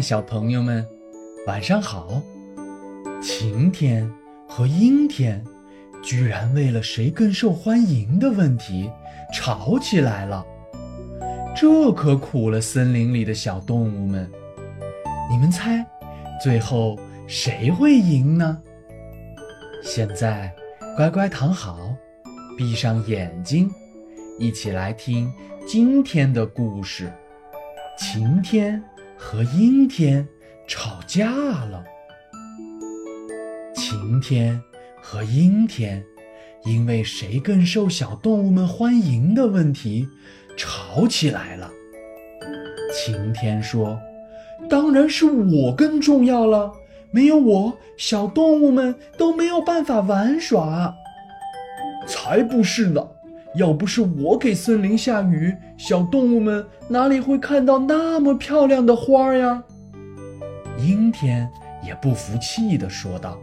小朋友们，晚上好！晴天和阴天居然为了谁更受欢迎的问题吵起来了，这可苦了森林里的小动物们。你们猜，最后谁会赢呢？现在，乖乖躺好，闭上眼睛，一起来听今天的故事：晴天。和阴天吵架了。晴天和阴天因为谁更受小动物们欢迎的问题吵起来了。晴天说：“当然是我更重要了，没有我，小动物们都没有办法玩耍。”才不是呢！要不是我给森林下雨，小动物们哪里会看到那么漂亮的花呀？阴天也不服气地说道。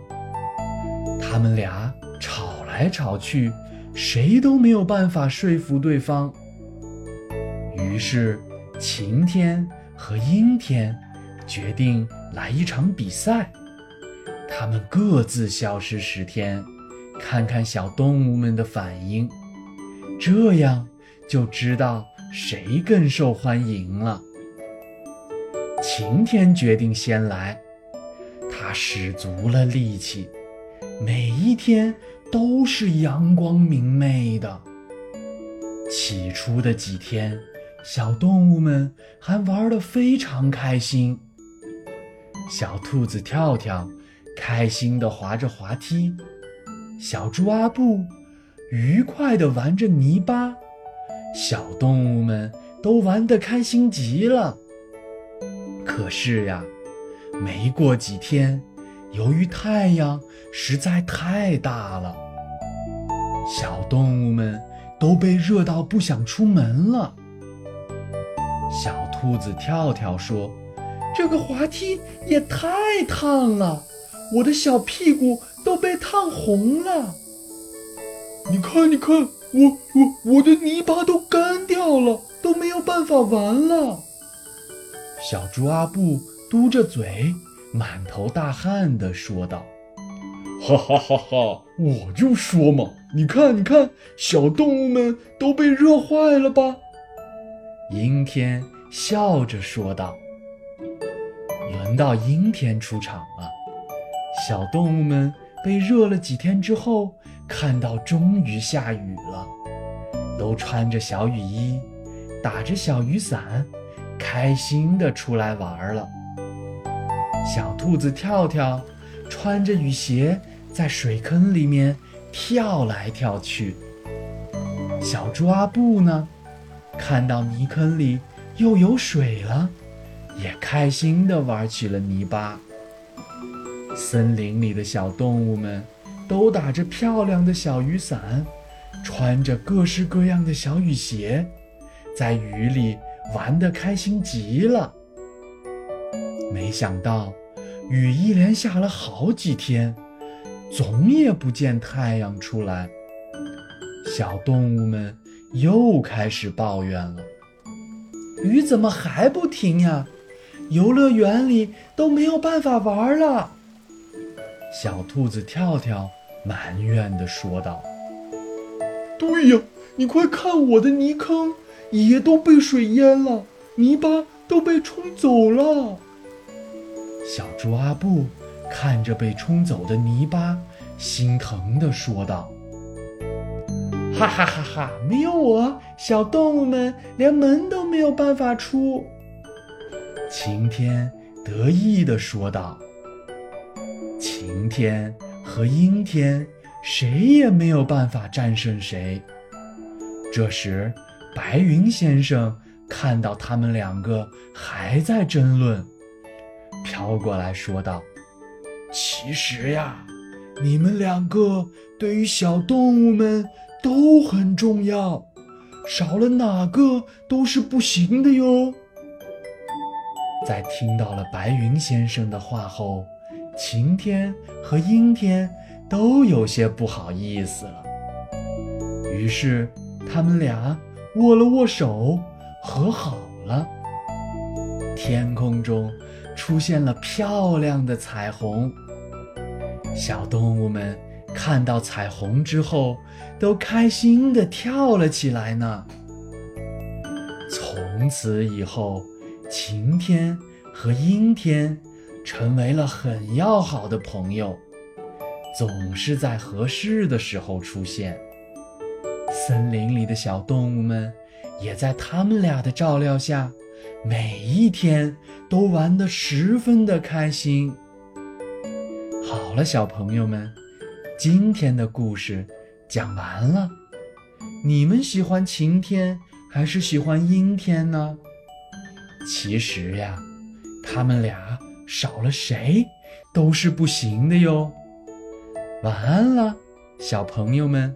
他们俩吵来吵去，谁都没有办法说服对方。于是，晴天和阴天决定来一场比赛。他们各自消失十天，看看小动物们的反应。这样就知道谁更受欢迎了。晴天决定先来，他使足了力气，每一天都是阳光明媚的。起初的几天，小动物们还玩得非常开心。小兔子跳跳开心地滑着滑梯，小猪阿布。愉快地玩着泥巴，小动物们都玩得开心极了。可是呀，没过几天，由于太阳实在太大了，小动物们都被热到不想出门了。小兔子跳跳说：“这个滑梯也太烫了，我的小屁股都被烫红了。”你看，你看，我我我的泥巴都干掉了，都没有办法玩了。小猪阿布嘟着嘴，满头大汗地说道：“哈哈哈哈！我就说嘛，你看，你看，小动物们都被热坏了吧？”阴天笑着说道：“轮到阴天出场了，小动物们被热了几天之后。”看到终于下雨了，都穿着小雨衣，打着小雨伞，开心的出来玩了。小兔子跳跳穿着雨鞋在水坑里面跳来跳去。小猪阿布呢，看到泥坑里又有水了，也开心的玩起了泥巴。森林里的小动物们。都打着漂亮的小雨伞，穿着各式各样的小雨鞋，在雨里玩得开心极了。没想到，雨一连下了好几天，总也不见太阳出来。小动物们又开始抱怨了：“雨怎么还不停呀？游乐园里都没有办法玩了。”小兔子跳跳埋怨地说道：“对呀，你快看我的泥坑，也都被水淹了，泥巴都被冲走了。”小猪阿布看着被冲走的泥巴，心疼地说道：“哈哈哈哈！没有我，小动物们连门都没有办法出。”晴天得意地说道。晴天和阴天，谁也没有办法战胜谁。这时，白云先生看到他们两个还在争论，飘过来说道：“其实呀，你们两个对于小动物们都很重要，少了哪个都是不行的哟。”在听到了白云先生的话后。晴天和阴天都有些不好意思了，于是他们俩握了握手，和好了。天空中出现了漂亮的彩虹。小动物们看到彩虹之后，都开心地跳了起来呢。从此以后，晴天和阴天成为了很要好的朋友，总是在合适的时候出现。森林里的小动物们也在他们俩的照料下，每一天都玩得十分的开心。好了，小朋友们，今天的故事讲完了。你们喜欢晴天还是喜欢阴天呢？其实呀，他们俩少了谁都是不行的哟。晚安了，小朋友们。